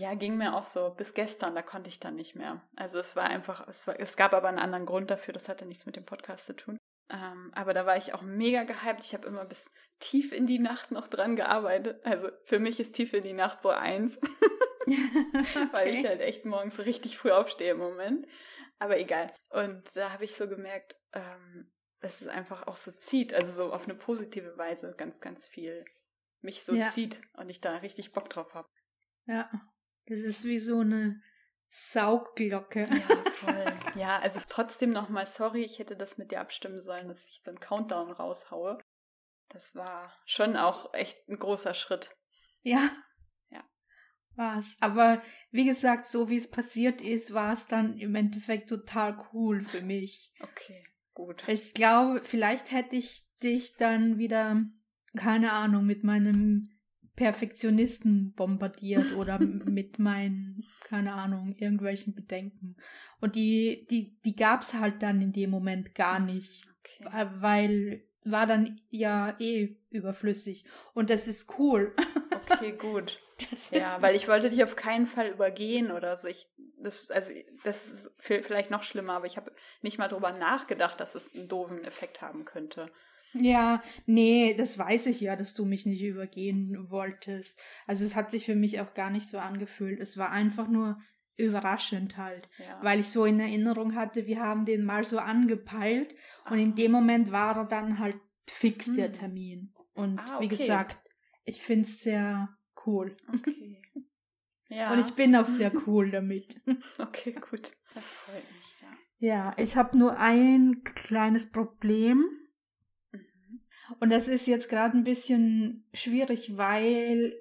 Ja, ging mir auch so. Bis gestern, da konnte ich dann nicht mehr. Also es war einfach, es, war, es gab aber einen anderen Grund dafür, das hatte nichts mit dem Podcast zu tun. Ähm, aber da war ich auch mega gehypt. Ich habe immer bis tief in die Nacht noch dran gearbeitet. Also für mich ist tief in die Nacht so eins. okay. Weil ich halt echt morgens richtig früh aufstehe im Moment. Aber egal. Und da habe ich so gemerkt, ähm, dass es einfach auch so zieht, also so auf eine positive Weise ganz, ganz viel mich so ja. zieht und ich da richtig Bock drauf habe. Ja, das ist wie so eine Saugglocke. Ja, voll. ja, also trotzdem nochmal sorry, ich hätte das mit dir abstimmen sollen, dass ich so einen Countdown raushaue. Das war schon auch echt ein großer Schritt. Ja. Ja. War's. Aber wie gesagt, so wie es passiert ist, war es dann im Endeffekt total cool für mich. Okay, gut. Ich glaube, vielleicht hätte ich dich dann wieder, keine Ahnung, mit meinem Perfektionisten bombardiert oder mit meinen, keine Ahnung, irgendwelchen Bedenken. Und die, die, die gab's halt dann in dem Moment gar nicht. Okay. Weil war dann ja eh überflüssig. Und das ist cool. Okay, gut. ja, weil ich wollte dich auf keinen Fall übergehen oder so. Ich, das, also, das ist vielleicht noch schlimmer, aber ich habe nicht mal drüber nachgedacht, dass es einen doofen Effekt haben könnte. Ja, nee, das weiß ich ja, dass du mich nicht übergehen wolltest. Also es hat sich für mich auch gar nicht so angefühlt. Es war einfach nur überraschend halt, ja. weil ich so in Erinnerung hatte, wir haben den mal so angepeilt und in dem Moment war er dann halt fix hm. der Termin. Und ah, okay. wie gesagt, ich finde es sehr cool. Okay. Ja. Und ich bin auch sehr cool damit. Okay, gut. Das freut mich, ja. Ja, ich habe nur ein kleines Problem. Und das ist jetzt gerade ein bisschen schwierig, weil,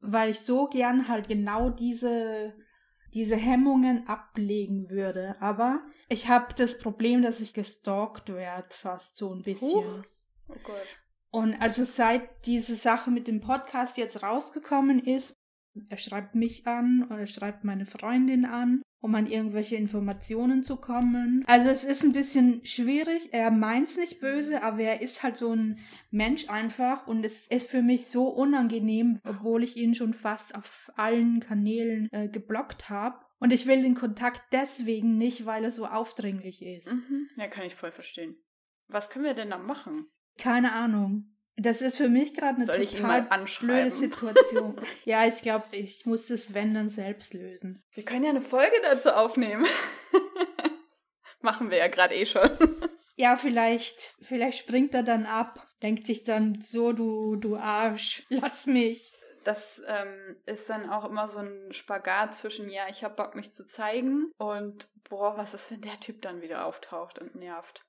weil ich so gern halt genau diese, diese Hemmungen ablegen würde. Aber ich habe das Problem, dass ich gestalkt werde, fast so ein bisschen. Huch. Oh Gott. Und also seit diese Sache mit dem Podcast jetzt rausgekommen ist, er schreibt mich an oder schreibt meine Freundin an um an irgendwelche Informationen zu kommen. Also es ist ein bisschen schwierig. Er meint's nicht böse, aber er ist halt so ein Mensch einfach und es ist für mich so unangenehm, obwohl ich ihn schon fast auf allen Kanälen äh, geblockt habe. Und ich will den Kontakt deswegen nicht, weil er so aufdringlich ist. Mhm. Ja, kann ich voll verstehen. Was können wir denn da machen? Keine Ahnung. Das ist für mich gerade eine Soll total blöde Situation. ja, ich glaube, ich muss das wenn dann selbst lösen. Wir können ja eine Folge dazu aufnehmen. Machen wir ja gerade eh schon. ja, vielleicht, vielleicht springt er dann ab, denkt sich dann so, du, du Arsch, lass mich. Das ähm, ist dann auch immer so ein Spagat zwischen, ja, ich hab Bock, mich zu zeigen und boah, was ist, wenn der Typ dann wieder auftaucht und nervt.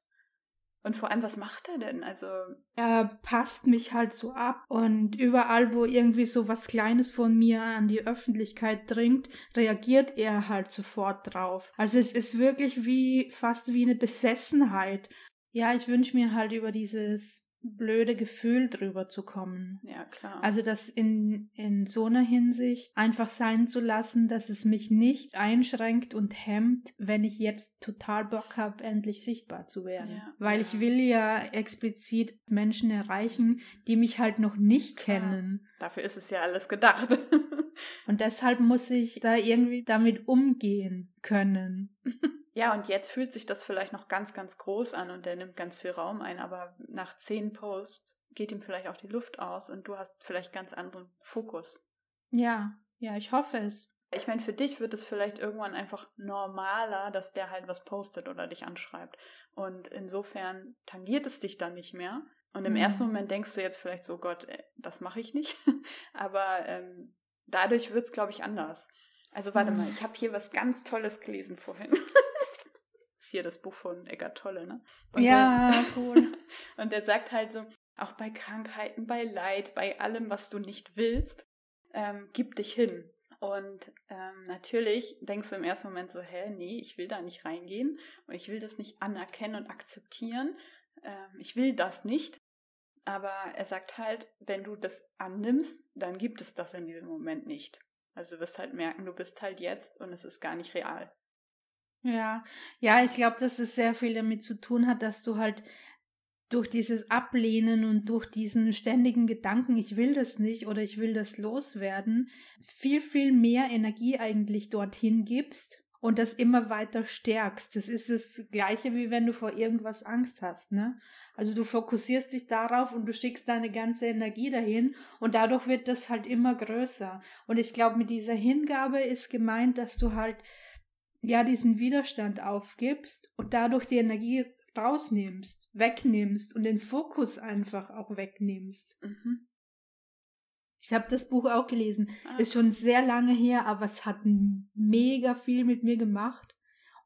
Und vor allem, was macht er denn? Also. Er passt mich halt so ab und überall, wo irgendwie so was Kleines von mir an die Öffentlichkeit dringt, reagiert er halt sofort drauf. Also es ist wirklich wie, fast wie eine Besessenheit. Ja, ich wünsche mir halt über dieses blöde Gefühl drüber zu kommen. Ja, klar. Also das in, in so einer Hinsicht einfach sein zu lassen, dass es mich nicht einschränkt und hemmt, wenn ich jetzt total Bock habe, endlich sichtbar zu werden. Ja, Weil ja. ich will ja explizit Menschen erreichen, die mich halt noch nicht klar. kennen. Dafür ist es ja alles gedacht. und deshalb muss ich da irgendwie damit umgehen können. Ja, und jetzt fühlt sich das vielleicht noch ganz, ganz groß an und der nimmt ganz viel Raum ein, aber nach zehn Posts geht ihm vielleicht auch die Luft aus und du hast vielleicht ganz anderen Fokus. Ja, ja, ich hoffe es. Ich meine, für dich wird es vielleicht irgendwann einfach normaler, dass der halt was postet oder dich anschreibt. Und insofern tangiert es dich dann nicht mehr. Und im mhm. ersten Moment denkst du jetzt vielleicht so, Gott, ey, das mache ich nicht. Aber ähm, dadurch wird es, glaube ich, anders. Also warte mhm. mal, ich habe hier was ganz Tolles gelesen vorhin. ist hier das Buch von Eckart Tolle, ne? Und ja, der, cool. und der sagt halt so, auch bei Krankheiten, bei Leid, bei allem, was du nicht willst, ähm, gib dich hin. Und ähm, natürlich denkst du im ersten Moment so, hä, nee, ich will da nicht reingehen und ich will das nicht anerkennen und akzeptieren. Ähm, ich will das nicht. Aber er sagt halt, wenn du das annimmst, dann gibt es das in diesem Moment nicht. Also du wirst halt merken, du bist halt jetzt und es ist gar nicht real. Ja, ja, ich glaube, dass es sehr viel damit zu tun hat, dass du halt durch dieses Ablehnen und durch diesen ständigen Gedanken, ich will das nicht oder ich will das loswerden, viel, viel mehr Energie eigentlich dorthin gibst und das immer weiter stärkst. Das ist das gleiche, wie wenn du vor irgendwas Angst hast, ne? Also du fokussierst dich darauf und du schickst deine ganze Energie dahin und dadurch wird das halt immer größer. Und ich glaube, mit dieser Hingabe ist gemeint, dass du halt ja diesen Widerstand aufgibst und dadurch die Energie rausnimmst, wegnimmst und den Fokus einfach auch wegnimmst. Mhm. Ich habe das Buch auch gelesen. Ah. Ist schon sehr lange her, aber es hat mega viel mit mir gemacht.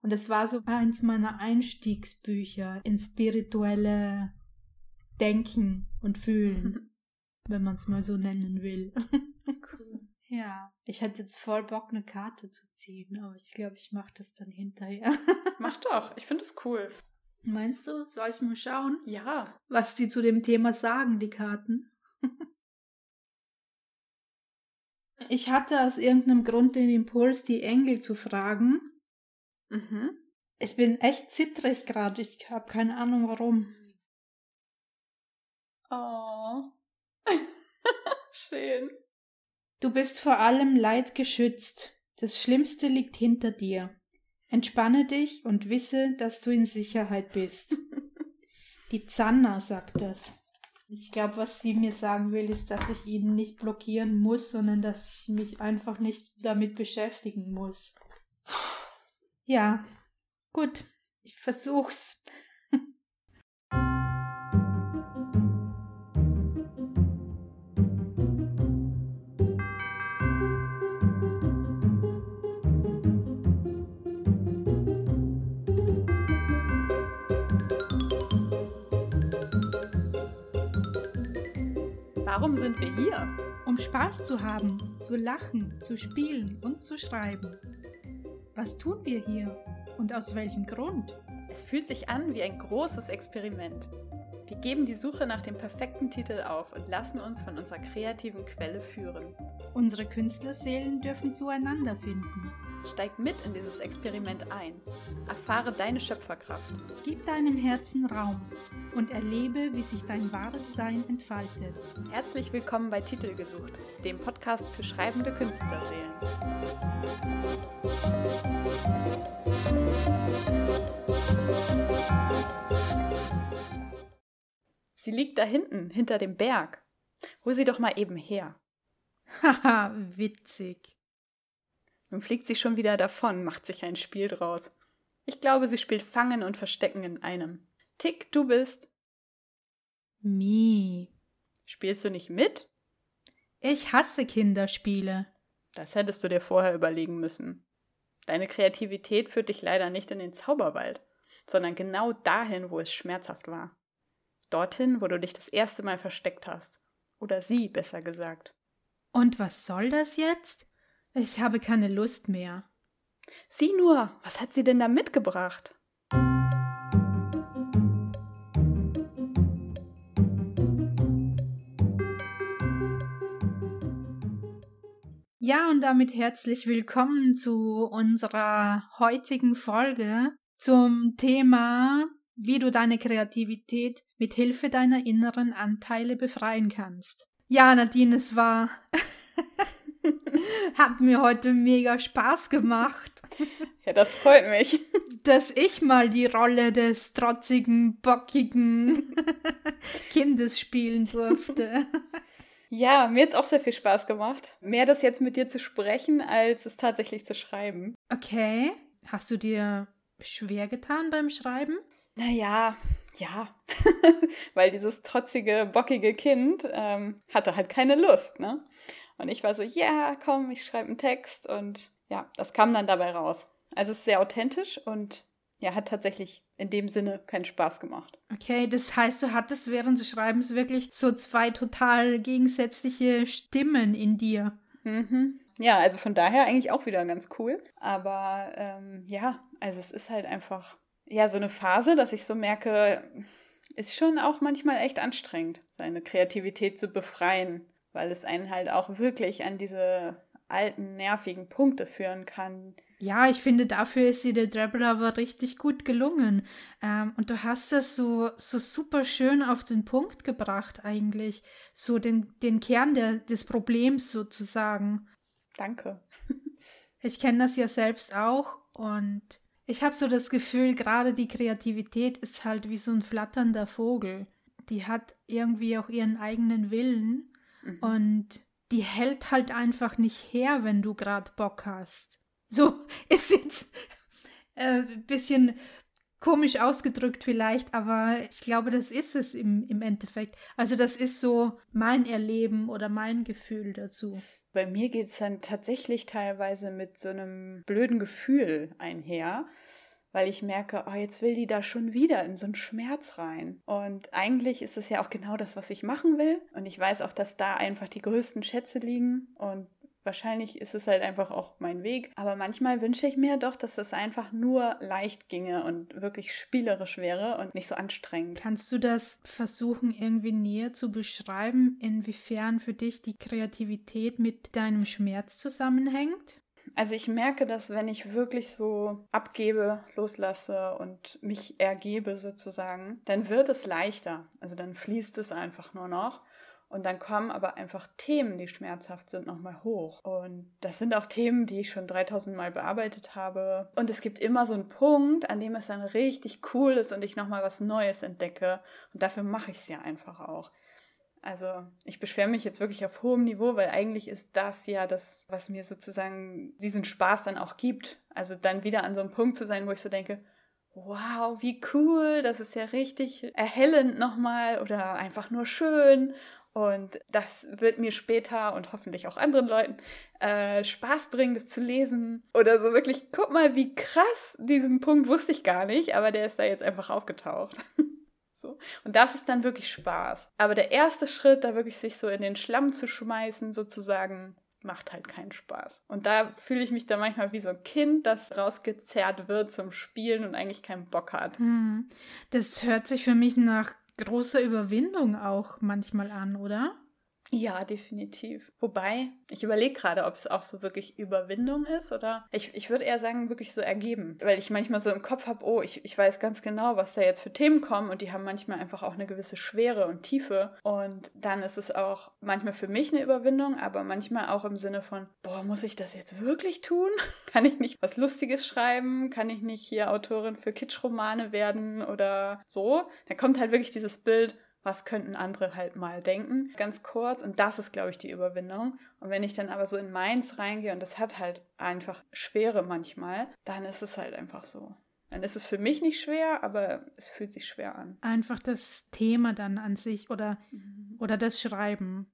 Und es war so eins meiner Einstiegsbücher in spirituelle Denken und Fühlen, wenn man es mal so nennen will. cool. Ja, ich hatte jetzt voll Bock, eine Karte zu ziehen, aber ich glaube, ich mache das dann hinterher. Mach doch, ich finde es cool. Meinst du, soll ich mal schauen? Ja. Was die zu dem Thema sagen, die Karten? ich hatte aus irgendeinem Grund den Impuls, die Engel zu fragen. Mhm. Ich bin echt zittrig gerade. Ich habe keine Ahnung warum. Oh. Schön. Du bist vor allem Leid geschützt. Das Schlimmste liegt hinter dir. Entspanne dich und wisse, dass du in Sicherheit bist. Die Zanna sagt das. Ich glaube, was sie mir sagen will, ist, dass ich ihn nicht blockieren muss, sondern dass ich mich einfach nicht damit beschäftigen muss. Ja, gut, ich versuch's. Warum sind wir hier? Um Spaß zu haben, zu lachen, zu spielen und zu schreiben. Was tun wir hier und aus welchem Grund? Es fühlt sich an wie ein großes Experiment. Wir geben die Suche nach dem perfekten Titel auf und lassen uns von unserer kreativen Quelle führen. Unsere Künstlerseelen dürfen zueinander finden. Steig mit in dieses Experiment ein. Erfahre deine Schöpferkraft. Gib deinem Herzen Raum und erlebe, wie sich dein wahres Sein entfaltet. Herzlich willkommen bei Titel gesucht, dem Podcast für schreibende Künstlerseelen. Sie liegt da hinten, hinter dem Berg. Hol sie doch mal eben her. Haha, witzig. Nun fliegt sie schon wieder davon, macht sich ein Spiel draus. Ich glaube, sie spielt Fangen und Verstecken in einem. Tick, du bist. Mi. Spielst du nicht mit? Ich hasse Kinderspiele. Das hättest du dir vorher überlegen müssen. Deine Kreativität führt dich leider nicht in den Zauberwald, sondern genau dahin, wo es schmerzhaft war. Dorthin, wo du dich das erste Mal versteckt hast. Oder sie, besser gesagt. Und was soll das jetzt? Ich habe keine Lust mehr. Sieh nur, was hat sie denn da mitgebracht? Ja, und damit herzlich willkommen zu unserer heutigen Folge zum Thema, wie du deine Kreativität mit Hilfe deiner inneren Anteile befreien kannst. Ja, Nadine, es war Hat mir heute mega Spaß gemacht. Ja, das freut mich. Dass ich mal die Rolle des trotzigen, bockigen Kindes spielen durfte. Ja, mir hat es auch sehr viel Spaß gemacht. Mehr das jetzt mit dir zu sprechen, als es tatsächlich zu schreiben. Okay. Hast du dir schwer getan beim Schreiben? Naja, ja. Weil dieses trotzige, bockige Kind ähm, hatte halt keine Lust, ne? Und ich war so, ja, yeah, komm, ich schreibe einen Text und ja, das kam dann dabei raus. Also es ist sehr authentisch und ja, hat tatsächlich in dem Sinne keinen Spaß gemacht. Okay, das heißt, du hattest während des Schreibens wirklich so zwei total gegensätzliche Stimmen in dir. Mhm. Ja, also von daher eigentlich auch wieder ganz cool. Aber ähm, ja, also es ist halt einfach ja so eine Phase, dass ich so merke, ist schon auch manchmal echt anstrengend, seine Kreativität zu befreien weil es einen halt auch wirklich an diese alten, nervigen Punkte führen kann. Ja, ich finde, dafür ist sie der Drabble aber richtig gut gelungen. Ähm, und du hast das so, so super schön auf den Punkt gebracht, eigentlich. So den, den Kern der, des Problems sozusagen. Danke. ich kenne das ja selbst auch und ich habe so das Gefühl, gerade die Kreativität ist halt wie so ein flatternder Vogel. Die hat irgendwie auch ihren eigenen Willen mhm. und die hält halt einfach nicht her, wenn du gerade Bock hast. So ist jetzt ein äh, bisschen komisch ausgedrückt vielleicht, aber ich glaube, das ist es im, im Endeffekt. Also das ist so mein Erleben oder mein Gefühl dazu. Bei mir geht es dann tatsächlich teilweise mit so einem blöden Gefühl einher, weil ich merke, oh, jetzt will die da schon wieder in so einen Schmerz rein. Und eigentlich ist es ja auch genau das, was ich machen will. Und ich weiß auch, dass da einfach die größten Schätze liegen. Und Wahrscheinlich ist es halt einfach auch mein Weg. Aber manchmal wünsche ich mir doch, dass es einfach nur leicht ginge und wirklich spielerisch wäre und nicht so anstrengend. Kannst du das versuchen, irgendwie näher zu beschreiben, inwiefern für dich die Kreativität mit deinem Schmerz zusammenhängt? Also ich merke, dass wenn ich wirklich so abgebe, loslasse und mich ergebe sozusagen, dann wird es leichter. Also dann fließt es einfach nur noch. Und dann kommen aber einfach Themen, die schmerzhaft sind, nochmal hoch. Und das sind auch Themen, die ich schon 3000 Mal bearbeitet habe. Und es gibt immer so einen Punkt, an dem es dann richtig cool ist und ich nochmal was Neues entdecke. Und dafür mache ich es ja einfach auch. Also ich beschwere mich jetzt wirklich auf hohem Niveau, weil eigentlich ist das ja das, was mir sozusagen diesen Spaß dann auch gibt. Also dann wieder an so einem Punkt zu sein, wo ich so denke, wow, wie cool, das ist ja richtig erhellend nochmal oder einfach nur schön. Und das wird mir später und hoffentlich auch anderen Leuten äh, Spaß bringen, das zu lesen. Oder so wirklich, guck mal, wie krass, diesen Punkt wusste ich gar nicht, aber der ist da jetzt einfach aufgetaucht. so. Und das ist dann wirklich Spaß. Aber der erste Schritt, da wirklich sich so in den Schlamm zu schmeißen, sozusagen, macht halt keinen Spaß. Und da fühle ich mich dann manchmal wie so ein Kind, das rausgezerrt wird zum Spielen und eigentlich keinen Bock hat. Hm. Das hört sich für mich nach große Überwindung auch manchmal an, oder? Ja, definitiv. Wobei, ich überlege gerade, ob es auch so wirklich Überwindung ist oder ich, ich würde eher sagen, wirklich so ergeben. Weil ich manchmal so im Kopf habe, oh, ich, ich weiß ganz genau, was da jetzt für Themen kommen und die haben manchmal einfach auch eine gewisse Schwere und Tiefe. Und dann ist es auch manchmal für mich eine Überwindung, aber manchmal auch im Sinne von, boah, muss ich das jetzt wirklich tun? Kann ich nicht was Lustiges schreiben? Kann ich nicht hier Autorin für Kitschromane werden oder so? Da kommt halt wirklich dieses Bild, was könnten andere halt mal denken, ganz kurz. Und das ist, glaube ich, die Überwindung. Und wenn ich dann aber so in meins reingehe und das hat halt einfach Schwere manchmal, dann ist es halt einfach so. Dann ist es für mich nicht schwer, aber es fühlt sich schwer an. Einfach das Thema dann an sich oder, mhm. oder das Schreiben.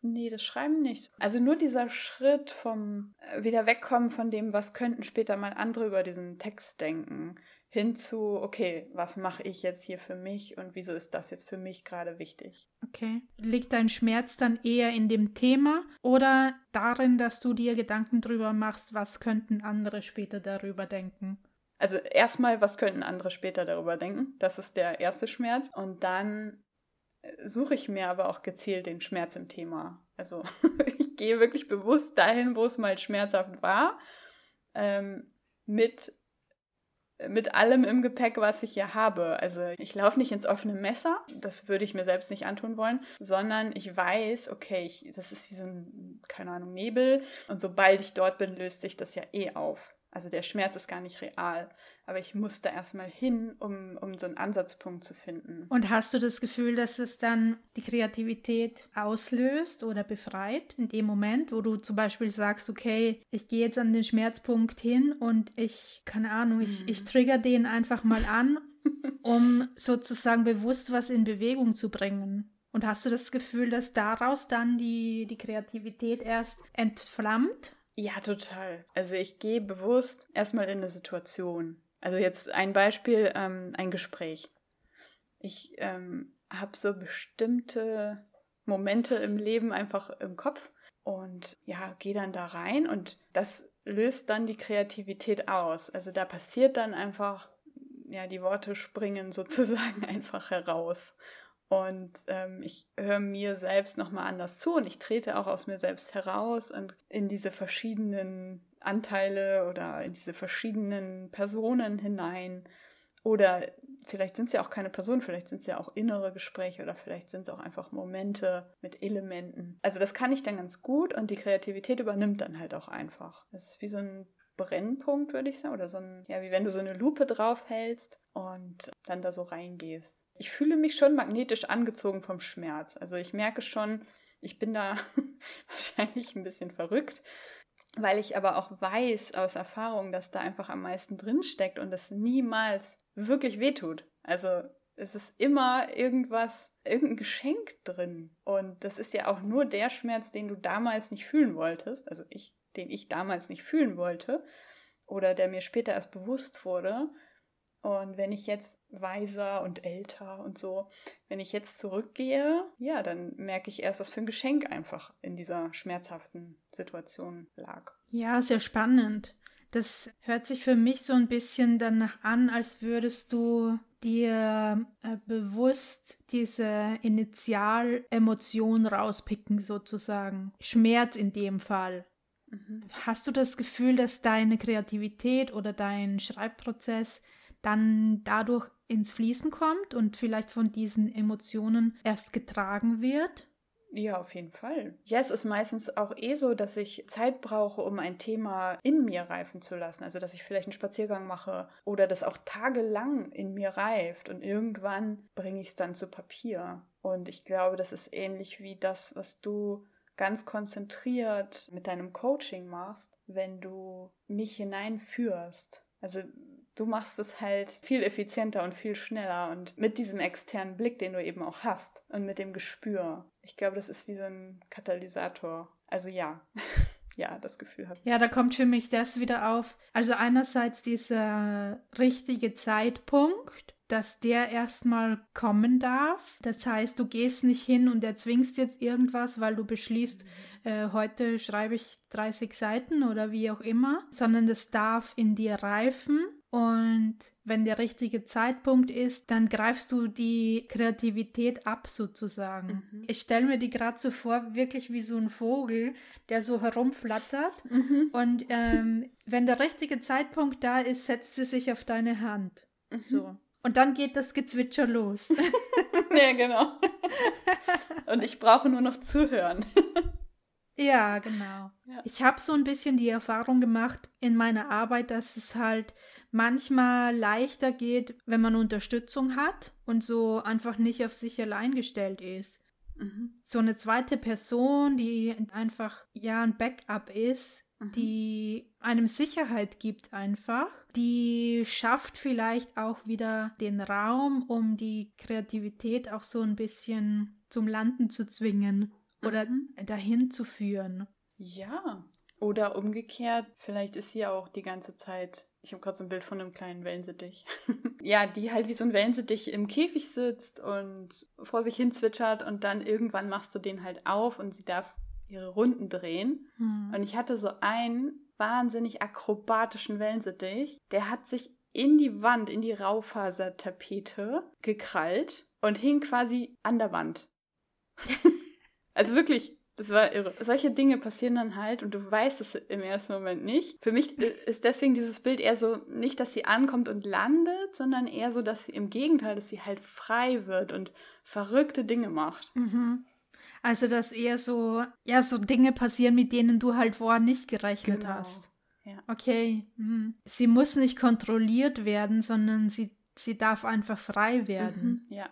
Nee, das Schreiben nicht. Also nur dieser Schritt vom äh, wieder wegkommen von dem, was könnten später mal andere über diesen Text denken hin zu, okay, was mache ich jetzt hier für mich und wieso ist das jetzt für mich gerade wichtig? Okay. Liegt dein Schmerz dann eher in dem Thema oder darin, dass du dir Gedanken drüber machst, was könnten andere später darüber denken? Also erstmal, was könnten andere später darüber denken? Das ist der erste Schmerz. Und dann äh, suche ich mir aber auch gezielt den Schmerz im Thema. Also ich gehe wirklich bewusst dahin, wo es mal schmerzhaft war, ähm, mit mit allem im Gepäck, was ich hier habe. Also ich laufe nicht ins offene Messer, das würde ich mir selbst nicht antun wollen, sondern ich weiß, okay, ich, das ist wie so ein, keine Ahnung, Nebel und sobald ich dort bin, löst sich das ja eh auf. Also der Schmerz ist gar nicht real. Aber ich musste erstmal hin, um, um so einen Ansatzpunkt zu finden. Und hast du das Gefühl, dass es dann die Kreativität auslöst oder befreit in dem Moment, wo du zum Beispiel sagst, okay, ich gehe jetzt an den Schmerzpunkt hin und ich, keine Ahnung, ich, mhm. ich trigger den einfach mal an, um sozusagen bewusst was in Bewegung zu bringen? Und hast du das Gefühl, dass daraus dann die, die Kreativität erst entflammt? Ja, total. Also ich gehe bewusst erstmal in eine Situation. Also jetzt ein Beispiel, ähm, ein Gespräch. Ich ähm, habe so bestimmte Momente im Leben einfach im Kopf und ja, gehe dann da rein und das löst dann die Kreativität aus. Also da passiert dann einfach, ja, die Worte springen sozusagen einfach heraus. Und ähm, ich höre mir selbst nochmal anders zu und ich trete auch aus mir selbst heraus und in diese verschiedenen Anteile oder in diese verschiedenen Personen hinein. Oder vielleicht sind es ja auch keine Personen, vielleicht sind es ja auch innere Gespräche oder vielleicht sind es auch einfach Momente mit Elementen. Also das kann ich dann ganz gut und die Kreativität übernimmt dann halt auch einfach. Das ist wie so ein Brennpunkt, würde ich sagen, oder so ein, ja, wie wenn du so eine Lupe drauf hältst und dann da so reingehst. Ich fühle mich schon magnetisch angezogen vom Schmerz. Also ich merke schon, ich bin da wahrscheinlich ein bisschen verrückt, weil ich aber auch weiß aus Erfahrung, dass da einfach am meisten drinsteckt und es niemals wirklich wehtut. Also es ist immer irgendwas, irgendein Geschenk drin. Und das ist ja auch nur der Schmerz, den du damals nicht fühlen wolltest. Also ich, den ich damals nicht fühlen wollte. Oder der mir später erst bewusst wurde. Und wenn ich jetzt weiser und älter und so, wenn ich jetzt zurückgehe, ja, dann merke ich erst, was für ein Geschenk einfach in dieser schmerzhaften Situation lag. Ja, sehr spannend. Das hört sich für mich so ein bisschen danach an, als würdest du dir äh, bewusst diese Initialemotion rauspicken, sozusagen. Schmerz in dem Fall. Mhm. Hast du das Gefühl, dass deine Kreativität oder dein Schreibprozess dann dadurch ins Fließen kommt und vielleicht von diesen Emotionen erst getragen wird? Ja, auf jeden Fall. Ja, es ist meistens auch eh so, dass ich Zeit brauche, um ein Thema in mir reifen zu lassen. Also, dass ich vielleicht einen Spaziergang mache oder das auch tagelang in mir reift und irgendwann bringe ich es dann zu Papier. Und ich glaube, das ist ähnlich wie das, was du ganz konzentriert mit deinem Coaching machst, wenn du mich hineinführst. Also du machst es halt viel effizienter und viel schneller und mit diesem externen Blick, den du eben auch hast und mit dem Gespür. Ich glaube, das ist wie so ein Katalysator. Also ja. ja, das Gefühl habe. Ja, da kommt für mich das wieder auf. Also einerseits dieser richtige Zeitpunkt, dass der erstmal kommen darf. Das heißt, du gehst nicht hin und erzwingst jetzt irgendwas, weil du beschließt, äh, heute schreibe ich 30 Seiten oder wie auch immer, sondern das darf in dir reifen und wenn der richtige Zeitpunkt ist, dann greifst du die Kreativität ab sozusagen. Mhm. Ich stelle mir die gerade so vor, wirklich wie so ein Vogel, der so herumflattert. Mhm. Und ähm, wenn der richtige Zeitpunkt da ist, setzt sie sich auf deine Hand. Mhm. So. Und dann geht das Gezwitscher los. ja, genau. Und ich brauche nur noch zuhören. Ja, genau. Ja. Ich habe so ein bisschen die Erfahrung gemacht in meiner Arbeit, dass es halt manchmal leichter geht, wenn man Unterstützung hat und so einfach nicht auf sich allein gestellt ist. Mhm. So eine zweite Person, die einfach ja ein Backup ist, mhm. die einem Sicherheit gibt einfach, die schafft vielleicht auch wieder den Raum, um die Kreativität auch so ein bisschen zum Landen zu zwingen oder mhm. dahin zu führen. Ja. Oder umgekehrt, vielleicht ist sie auch die ganze Zeit ich habe gerade so ein Bild von einem kleinen Wellensittich. ja, die halt wie so ein Wellensittich im Käfig sitzt und vor sich hin zwitschert und dann irgendwann machst du den halt auf und sie darf ihre Runden drehen. Hm. Und ich hatte so einen wahnsinnig akrobatischen Wellensittich, der hat sich in die Wand, in die Raufasertapete gekrallt und hing quasi an der Wand. also wirklich das war irre. Solche Dinge passieren dann halt und du weißt es im ersten Moment nicht. Für mich ist deswegen dieses Bild eher so, nicht, dass sie ankommt und landet, sondern eher so, dass sie im Gegenteil, dass sie halt frei wird und verrückte Dinge macht. Mhm. Also, dass eher so, ja, so Dinge passieren, mit denen du halt vorher nicht gerechnet genau. hast. Ja. Okay. Mhm. Sie muss nicht kontrolliert werden, sondern sie, sie darf einfach frei werden. Mhm. Ja.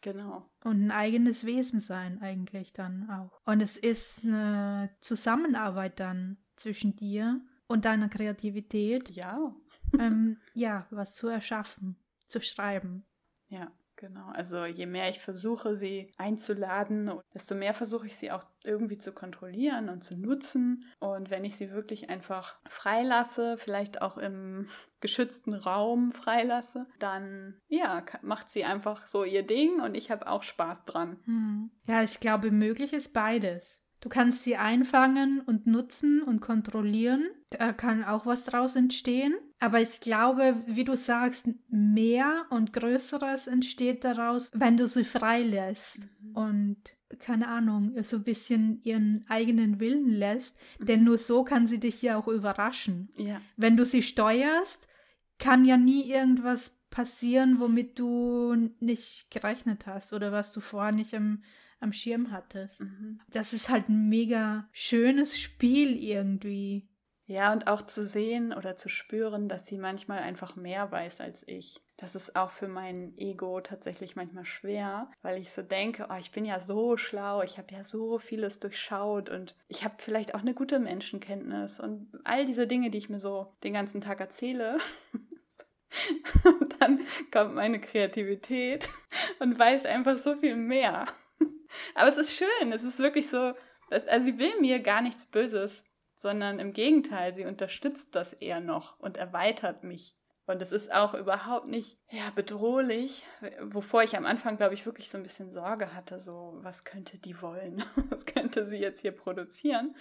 Genau. Und ein eigenes Wesen sein eigentlich dann auch. Und es ist eine Zusammenarbeit dann zwischen dir und deiner Kreativität. Ja. ähm, ja, was zu erschaffen, zu schreiben. Ja. Genau, also je mehr ich versuche, sie einzuladen, desto mehr versuche ich sie auch irgendwie zu kontrollieren und zu nutzen. Und wenn ich sie wirklich einfach freilasse, vielleicht auch im geschützten Raum freilasse, dann ja, macht sie einfach so ihr Ding und ich habe auch Spaß dran. Hm. Ja, ich glaube, möglich ist beides. Du kannst sie einfangen und nutzen und kontrollieren. Da kann auch was draus entstehen. Aber ich glaube, wie du sagst, mehr und Größeres entsteht daraus, wenn du sie freilässt. Mhm. Und keine Ahnung, so ein bisschen ihren eigenen Willen lässt. Mhm. Denn nur so kann sie dich ja auch überraschen. Ja. Wenn du sie steuerst, kann ja nie irgendwas passieren, womit du nicht gerechnet hast oder was du vorher nicht am, am Schirm hattest. Mhm. Das ist halt ein mega schönes Spiel irgendwie. Ja, und auch zu sehen oder zu spüren, dass sie manchmal einfach mehr weiß als ich. Das ist auch für mein Ego tatsächlich manchmal schwer, weil ich so denke, oh, ich bin ja so schlau, ich habe ja so vieles durchschaut und ich habe vielleicht auch eine gute Menschenkenntnis und all diese Dinge, die ich mir so den ganzen Tag erzähle. und dann kommt meine Kreativität und weiß einfach so viel mehr. Aber es ist schön, es ist wirklich so, dass, also sie will mir gar nichts Böses, sondern im Gegenteil, sie unterstützt das eher noch und erweitert mich. Und es ist auch überhaupt nicht ja, bedrohlich, wovor ich am Anfang, glaube ich, wirklich so ein bisschen Sorge hatte, so, was könnte die wollen? Was könnte sie jetzt hier produzieren?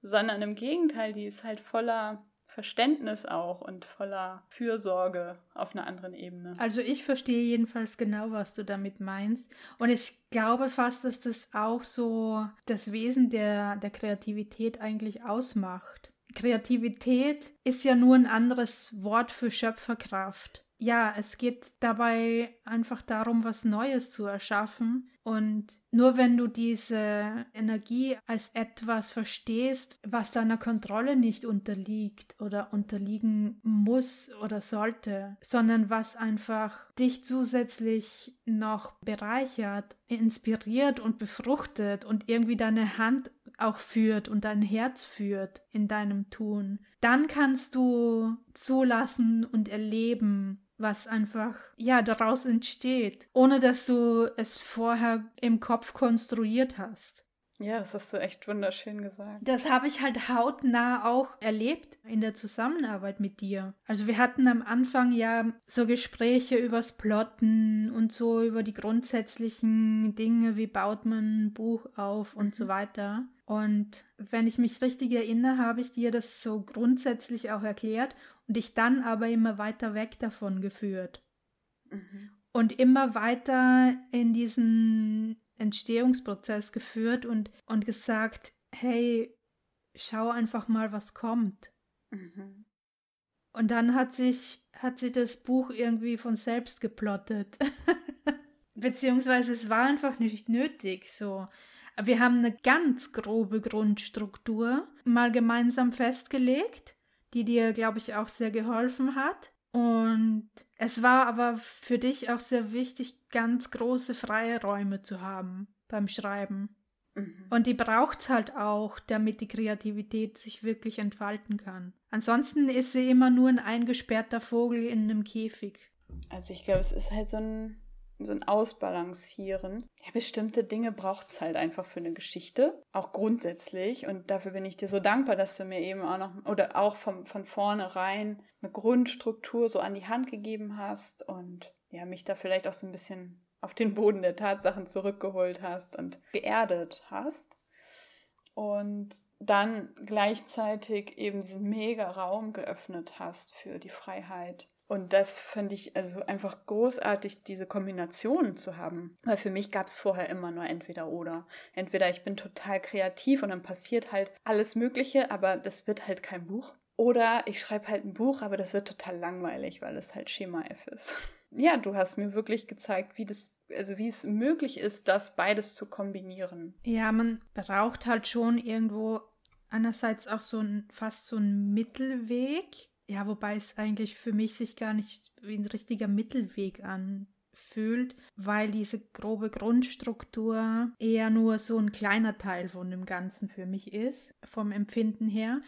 Sondern im Gegenteil, die ist halt voller Verständnis auch und voller Fürsorge auf einer anderen Ebene. Also ich verstehe jedenfalls genau, was du damit meinst. Und ich glaube fast, dass das auch so das Wesen der, der Kreativität eigentlich ausmacht. Kreativität ist ja nur ein anderes Wort für Schöpferkraft. Ja, es geht dabei einfach darum, was Neues zu erschaffen. Und nur wenn du diese Energie als etwas verstehst, was deiner Kontrolle nicht unterliegt oder unterliegen muss oder sollte, sondern was einfach dich zusätzlich noch bereichert, inspiriert und befruchtet und irgendwie deine Hand auch führt und dein Herz führt in deinem Tun, dann kannst du zulassen und erleben, was einfach ja daraus entsteht, ohne dass du es vorher im Kopf konstruiert hast. Ja, das hast du echt wunderschön gesagt. Das habe ich halt hautnah auch erlebt in der Zusammenarbeit mit dir. Also wir hatten am Anfang ja so Gespräche übers Plotten und so über die grundsätzlichen Dinge, wie baut man ein Buch auf und so mhm. weiter. Und wenn ich mich richtig erinnere, habe ich dir das so grundsätzlich auch erklärt und dich dann aber immer weiter weg davon geführt. Mhm. Und immer weiter in diesen Entstehungsprozess geführt und, und gesagt, hey, schau einfach mal, was kommt. Mhm. Und dann hat sich, hat sich das Buch irgendwie von selbst geplottet. Beziehungsweise es war einfach nicht nötig, so. Wir haben eine ganz grobe Grundstruktur mal gemeinsam festgelegt, die dir, glaube ich, auch sehr geholfen hat. Und es war aber für dich auch sehr wichtig, ganz große freie Räume zu haben beim Schreiben. Mhm. Und die braucht es halt auch, damit die Kreativität sich wirklich entfalten kann. Ansonsten ist sie immer nur ein eingesperrter Vogel in einem Käfig. Also ich glaube, es ist halt so ein so ein Ausbalancieren. Ja, bestimmte Dinge braucht es halt einfach für eine Geschichte, auch grundsätzlich. Und dafür bin ich dir so dankbar, dass du mir eben auch noch oder auch vom, von vornherein eine Grundstruktur so an die Hand gegeben hast und ja, mich da vielleicht auch so ein bisschen auf den Boden der Tatsachen zurückgeholt hast und geerdet hast. Und dann gleichzeitig eben diesen mega Raum geöffnet hast für die Freiheit und das finde ich also einfach großartig, diese Kombinationen zu haben. Weil für mich gab es vorher immer nur entweder oder. Entweder ich bin total kreativ und dann passiert halt alles Mögliche, aber das wird halt kein Buch. Oder ich schreibe halt ein Buch, aber das wird total langweilig, weil es halt Schema F ist. Ja, du hast mir wirklich gezeigt, wie das, also wie es möglich ist, das beides zu kombinieren. Ja, man braucht halt schon irgendwo einerseits auch so ein fast so einen Mittelweg ja, wobei es eigentlich für mich sich gar nicht wie ein richtiger Mittelweg anfühlt, weil diese grobe Grundstruktur eher nur so ein kleiner Teil von dem Ganzen für mich ist, vom Empfinden her.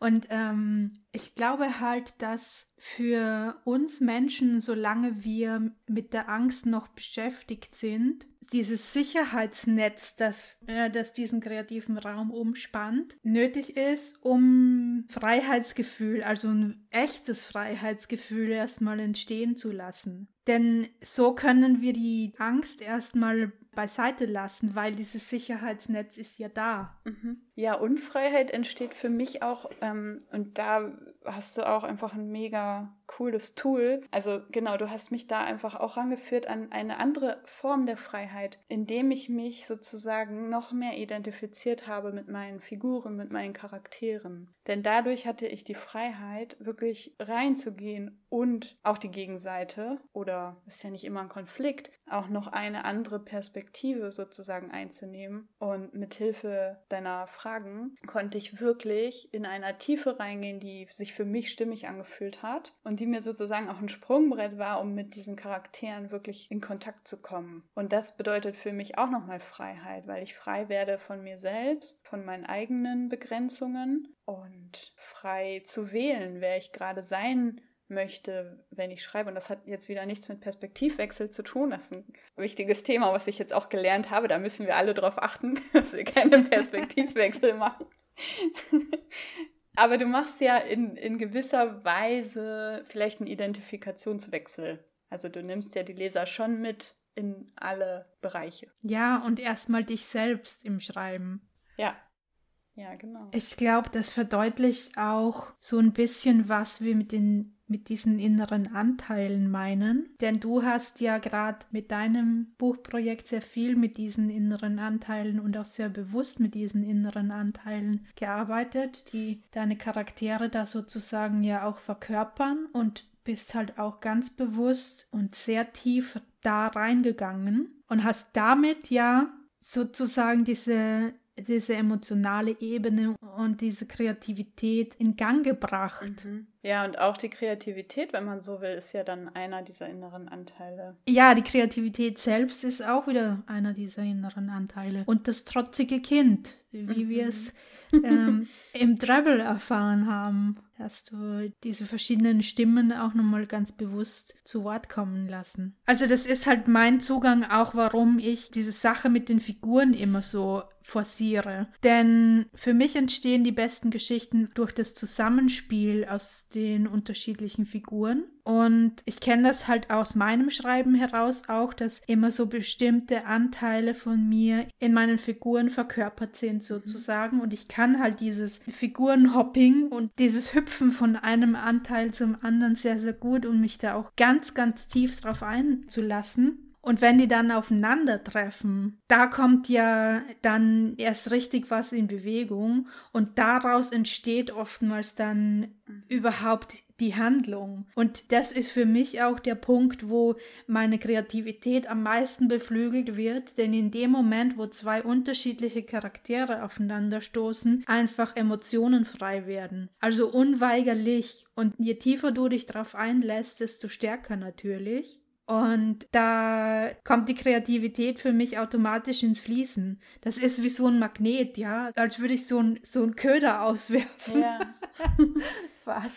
Und ähm, ich glaube halt, dass für uns Menschen, solange wir mit der Angst noch beschäftigt sind, dieses Sicherheitsnetz, das, äh, das diesen kreativen Raum umspannt, nötig ist, um Freiheitsgefühl, also ein echtes Freiheitsgefühl erstmal entstehen zu lassen. Denn so können wir die Angst erstmal beiseite lassen, weil dieses Sicherheitsnetz ist ja da. Mhm. Ja, Unfreiheit entsteht für mich auch, ähm, und da hast du auch einfach ein mega cooles Tool. Also genau, du hast mich da einfach auch rangeführt an eine andere Form der Freiheit, indem ich mich sozusagen noch mehr identifiziert habe mit meinen Figuren, mit meinen Charakteren. Denn dadurch hatte ich die Freiheit, wirklich reinzugehen und auch die Gegenseite, oder ist ja nicht immer ein Konflikt, auch noch eine andere Perspektive sozusagen einzunehmen. Und mit Hilfe deiner Fragen konnte ich wirklich in einer Tiefe reingehen, die sich für mich stimmig angefühlt hat und die mir sozusagen auch ein Sprungbrett war, um mit diesen Charakteren wirklich in Kontakt zu kommen. Und das bedeutet für mich auch nochmal Freiheit, weil ich frei werde von mir selbst, von meinen eigenen Begrenzungen und frei zu wählen, wer ich gerade sein möchte, wenn ich schreibe. Und das hat jetzt wieder nichts mit Perspektivwechsel zu tun. Das ist ein wichtiges Thema, was ich jetzt auch gelernt habe. Da müssen wir alle drauf achten, dass wir keine Perspektivwechsel machen. Aber du machst ja in, in gewisser Weise vielleicht einen Identifikationswechsel. Also du nimmst ja die Leser schon mit in alle Bereiche. Ja, und erstmal dich selbst im Schreiben. Ja. Ja, genau. Ich glaube, das verdeutlicht auch so ein bisschen, was wir mit den mit diesen inneren Anteilen meinen. Denn du hast ja gerade mit deinem Buchprojekt sehr viel mit diesen inneren Anteilen und auch sehr bewusst mit diesen inneren Anteilen gearbeitet, die deine Charaktere da sozusagen ja auch verkörpern und bist halt auch ganz bewusst und sehr tief da reingegangen und hast damit ja sozusagen diese diese emotionale Ebene und diese Kreativität in Gang gebracht. Mhm. Ja, und auch die Kreativität, wenn man so will, ist ja dann einer dieser inneren Anteile. Ja, die Kreativität selbst ist auch wieder einer dieser inneren Anteile. Und das trotzige Kind, wie mhm. wir es ähm, im Treble erfahren haben, hast du diese verschiedenen Stimmen auch nochmal ganz bewusst zu Wort kommen lassen. Also das ist halt mein Zugang auch, warum ich diese Sache mit den Figuren immer so forciere. Denn für mich entstehen die besten Geschichten durch das Zusammenspiel aus den unterschiedlichen Figuren. Und ich kenne das halt aus meinem Schreiben heraus auch, dass immer so bestimmte Anteile von mir in meinen Figuren verkörpert sind mhm. sozusagen. Und ich kann halt dieses Figurenhopping und dieses Hüpfen von einem Anteil zum anderen sehr, sehr gut und mich da auch ganz, ganz tief drauf einzulassen. Und wenn die dann aufeinandertreffen, da kommt ja dann erst richtig was in Bewegung und daraus entsteht oftmals dann überhaupt die Handlung. Und das ist für mich auch der Punkt, wo meine Kreativität am meisten beflügelt wird, denn in dem Moment, wo zwei unterschiedliche Charaktere aufeinanderstoßen, einfach Emotionen frei werden. Also unweigerlich. Und je tiefer du dich darauf einlässt, desto stärker natürlich. Und da kommt die Kreativität für mich automatisch ins Fließen. Das ist wie so ein Magnet, ja, als würde ich so ein, so ein Köder auswerfen. Ja. Was?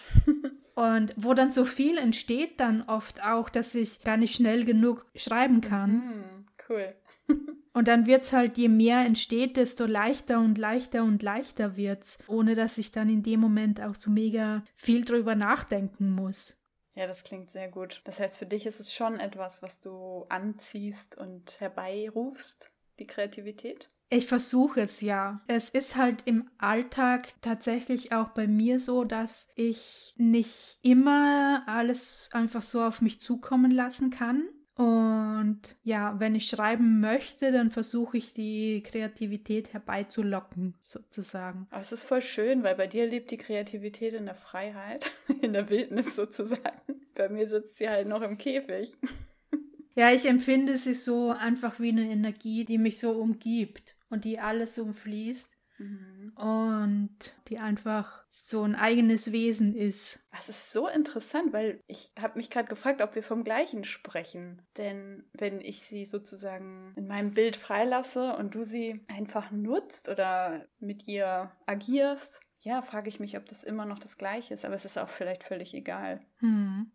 Und wo dann so viel entsteht, dann oft auch, dass ich gar nicht schnell genug schreiben kann. Mhm, cool. Und dann wird es halt, je mehr entsteht, desto leichter und leichter und leichter wird's, ohne dass ich dann in dem Moment auch so mega viel drüber nachdenken muss. Ja, das klingt sehr gut. Das heißt, für dich ist es schon etwas, was du anziehst und herbeirufst, die Kreativität? Ich versuche es ja. Es ist halt im Alltag tatsächlich auch bei mir so, dass ich nicht immer alles einfach so auf mich zukommen lassen kann. Und ja, wenn ich schreiben möchte, dann versuche ich die Kreativität herbeizulocken, sozusagen. Aber es ist voll schön, weil bei dir lebt die Kreativität in der Freiheit, in der Wildnis sozusagen. Bei mir sitzt sie halt noch im Käfig. Ja, ich empfinde sie so einfach wie eine Energie, die mich so umgibt und die alles umfließt. Mhm. Und die einfach so ein eigenes Wesen ist. Das ist so interessant, weil ich habe mich gerade gefragt, ob wir vom gleichen sprechen. Denn wenn ich sie sozusagen in meinem Bild freilasse und du sie einfach nutzt oder mit ihr agierst, ja, frage ich mich, ob das immer noch das gleiche ist. Aber es ist auch vielleicht völlig egal. Mhm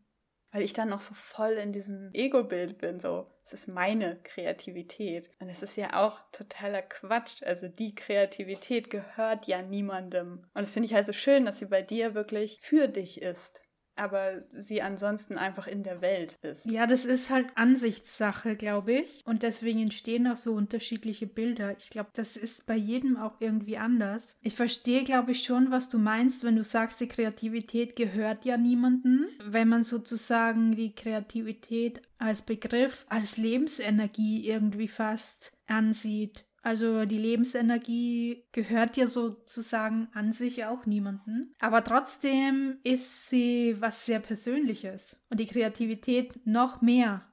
weil ich dann noch so voll in diesem Ego-Bild bin, so, es ist meine Kreativität. Und es ist ja auch totaler Quatsch. Also die Kreativität gehört ja niemandem. Und das finde ich halt so schön, dass sie bei dir wirklich für dich ist. Aber sie ansonsten einfach in der Welt ist. Ja, das ist halt Ansichtssache, glaube ich. Und deswegen entstehen auch so unterschiedliche Bilder. Ich glaube, das ist bei jedem auch irgendwie anders. Ich verstehe, glaube ich, schon, was du meinst, wenn du sagst, die Kreativität gehört ja niemandem. Wenn man sozusagen die Kreativität als Begriff, als Lebensenergie irgendwie fast ansieht. Also die Lebensenergie gehört ja sozusagen an sich auch niemanden. Aber trotzdem ist sie was sehr Persönliches. Und die Kreativität noch mehr.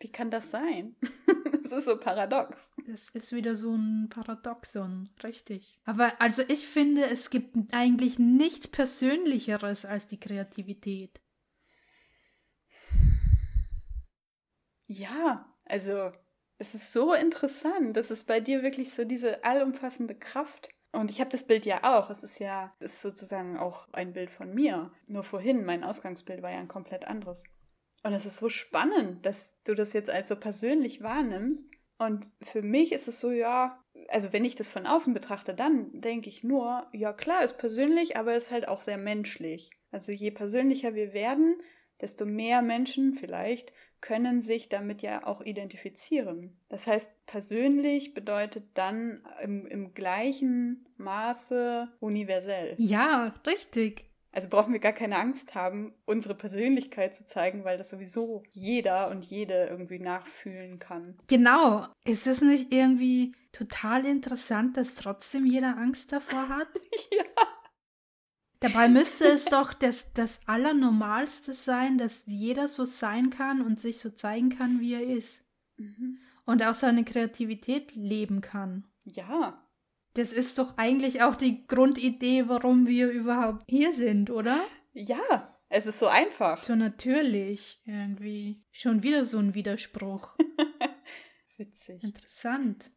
Wie kann das sein? das ist so paradox. Das ist wieder so ein Paradoxon, richtig. Aber also ich finde, es gibt eigentlich nichts Persönlicheres als die Kreativität. Ja, also es ist so interessant. Das ist bei dir wirklich so diese allumfassende Kraft. Und ich habe das Bild ja auch. Es ist ja, es ist sozusagen auch ein Bild von mir. Nur vorhin, mein Ausgangsbild war ja ein komplett anderes. Und es ist so spannend, dass du das jetzt als so persönlich wahrnimmst. Und für mich ist es so, ja, also wenn ich das von außen betrachte, dann denke ich nur, ja klar, ist persönlich, aber ist halt auch sehr menschlich. Also je persönlicher wir werden, desto mehr Menschen vielleicht können sich damit ja auch identifizieren. Das heißt, persönlich bedeutet dann im, im gleichen Maße universell. Ja, richtig. Also brauchen wir gar keine Angst haben, unsere Persönlichkeit zu zeigen, weil das sowieso jeder und jede irgendwie nachfühlen kann. Genau. Ist es nicht irgendwie total interessant, dass trotzdem jeder Angst davor hat? ja. Dabei müsste es doch das, das Allernormalste sein, dass jeder so sein kann und sich so zeigen kann, wie er ist. Mhm. Und auch seine Kreativität leben kann. Ja. Das ist doch eigentlich auch die Grundidee, warum wir überhaupt hier sind, oder? Ja, es ist so einfach. So natürlich, irgendwie. Schon wieder so ein Widerspruch. Witzig. Interessant.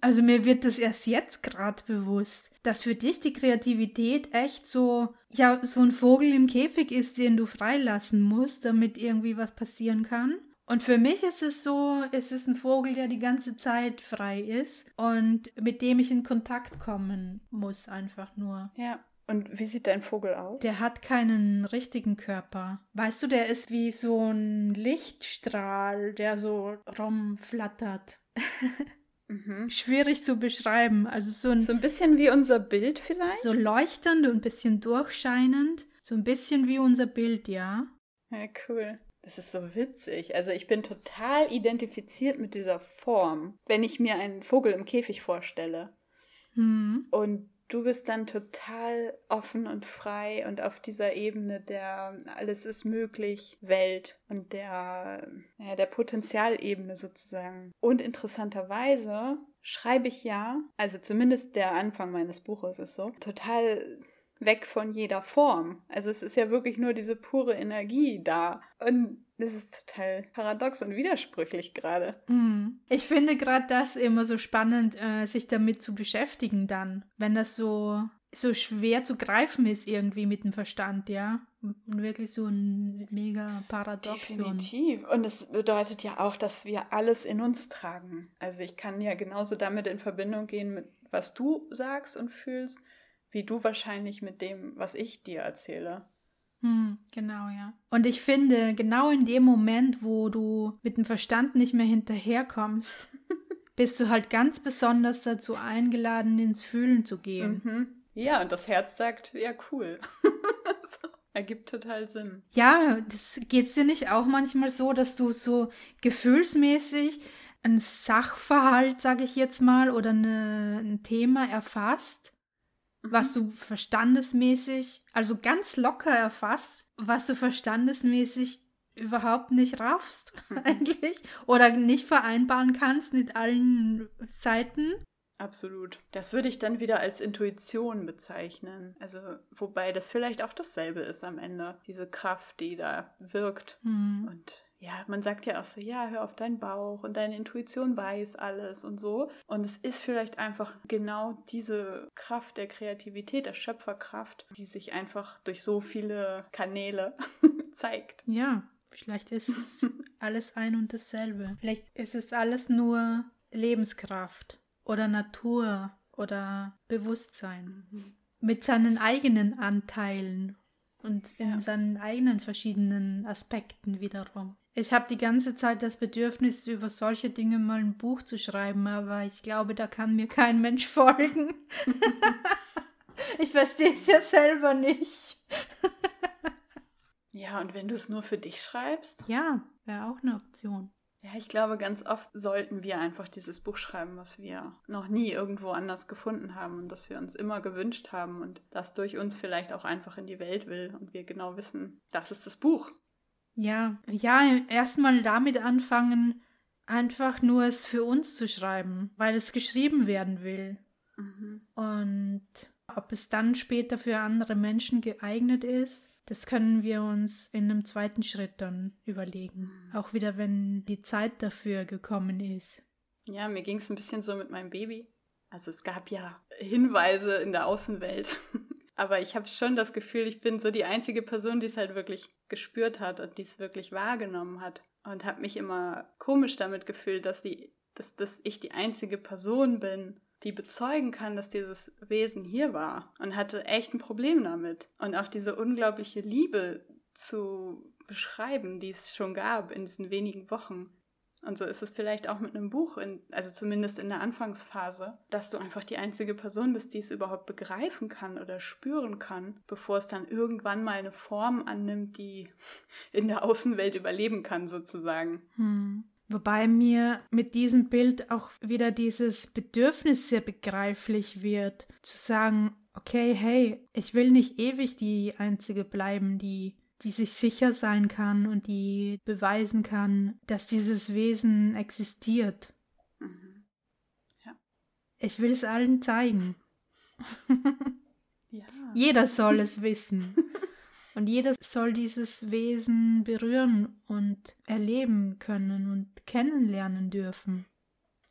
Also mir wird das erst jetzt gerade bewusst, dass für dich die Kreativität echt so, ja, so ein Vogel im Käfig ist, den du freilassen musst, damit irgendwie was passieren kann. Und für mich ist es so, es ist ein Vogel, der die ganze Zeit frei ist und mit dem ich in Kontakt kommen muss, einfach nur. Ja. Und wie sieht dein Vogel aus? Der hat keinen richtigen Körper. Weißt du, der ist wie so ein Lichtstrahl, der so rumflattert. Mhm. Schwierig zu beschreiben. Also so ein, so ein bisschen wie unser Bild vielleicht? So leuchtend und ein bisschen durchscheinend. So ein bisschen wie unser Bild, ja. Ja, cool. Das ist so witzig. Also ich bin total identifiziert mit dieser Form, wenn ich mir einen Vogel im Käfig vorstelle. Mhm. Und du bist dann total offen und frei und auf dieser Ebene der alles ist möglich Welt und der, ja, der Potenzialebene sozusagen. Und interessanterweise schreibe ich ja, also zumindest der Anfang meines Buches ist so, total weg von jeder Form. Also es ist ja wirklich nur diese pure Energie da. Und das ist total paradox und widersprüchlich gerade. Mhm. Ich finde gerade das immer so spannend, äh, sich damit zu beschäftigen dann, wenn das so so schwer zu greifen ist irgendwie mit dem Verstand, ja. Und wirklich so ein mega Paradoxon. Definitiv. Und es bedeutet ja auch, dass wir alles in uns tragen. Also ich kann ja genauso damit in Verbindung gehen mit was du sagst und fühlst, wie du wahrscheinlich mit dem, was ich dir erzähle. Hm, genau, ja. Und ich finde, genau in dem Moment, wo du mit dem Verstand nicht mehr hinterherkommst, bist du halt ganz besonders dazu eingeladen, ins Fühlen zu gehen. Mhm. Ja, und das Herz sagt, ja, cool. Ergibt total Sinn. Ja, das geht's dir nicht auch manchmal so, dass du so gefühlsmäßig ein Sachverhalt, sage ich jetzt mal, oder eine, ein Thema erfasst was du verstandesmäßig, also ganz locker erfasst, was du verstandesmäßig überhaupt nicht raffst eigentlich oder nicht vereinbaren kannst mit allen Seiten. Absolut. Das würde ich dann wieder als Intuition bezeichnen. Also, wobei das vielleicht auch dasselbe ist am Ende. Diese Kraft, die da wirkt. Mhm. Und ja, man sagt ja auch so, ja, hör auf deinen Bauch und deine Intuition weiß alles und so. Und es ist vielleicht einfach genau diese Kraft der Kreativität, der Schöpferkraft, die sich einfach durch so viele Kanäle zeigt. Ja, vielleicht ist es alles ein und dasselbe. Vielleicht ist es alles nur Lebenskraft oder Natur oder Bewusstsein. Mhm. Mit seinen eigenen Anteilen und in Ja. seinen eigenen verschiedenen Aspekten wiederum. Ich habe die ganze Zeit das Bedürfnis, über solche Dinge mal ein Buch zu schreiben, aber ich glaube, da kann mir kein Mensch folgen. ich verstehe es ja selber nicht. Ja, und wenn du es nur für dich schreibst? Ja, wäre auch eine Option. Ja, ich glaube, ganz oft sollten wir einfach dieses Buch schreiben, was wir noch nie irgendwo anders gefunden haben und das wir uns immer gewünscht haben und das durch uns vielleicht auch einfach in die Welt will und wir genau wissen, das ist das Buch. Ja, ja, erstmal damit anfangen, einfach nur es für uns zu schreiben, weil es geschrieben werden will. Mhm. Und ob es dann später für andere Menschen geeignet ist, das können wir uns in einem zweiten Schritt dann überlegen. Mhm. Auch wieder, wenn die Zeit dafür gekommen ist. Ja, mir ging es ein bisschen so mit meinem Baby. Also es gab ja Hinweise in der Außenwelt. Aber ich habe schon das Gefühl, ich bin so die einzige Person, die es halt wirklich gespürt hat und die es wirklich wahrgenommen hat. Und habe mich immer komisch damit gefühlt, dass, sie, dass, dass ich die einzige Person bin, die bezeugen kann, dass dieses Wesen hier war. Und hatte echt ein Problem damit. Und auch diese unglaubliche Liebe zu beschreiben, die es schon gab in diesen wenigen Wochen. Und so ist es vielleicht auch mit einem Buch, in, also zumindest in der Anfangsphase, dass du einfach die einzige Person bist, die es überhaupt begreifen kann oder spüren kann, bevor es dann irgendwann mal eine Form annimmt, die in der Außenwelt überleben kann, sozusagen. Hm. Wobei mir mit diesem Bild auch wieder dieses Bedürfnis sehr begreiflich wird, zu sagen, okay, hey, ich will nicht ewig die Einzige bleiben, die, die sich sicher sein kann und die beweisen kann, dass dieses Wesen existiert. Mhm. Ich will es allen zeigen. Ja. Jeder soll es wissen. Und jeder soll dieses Wesen berühren und erleben können und kennenlernen dürfen.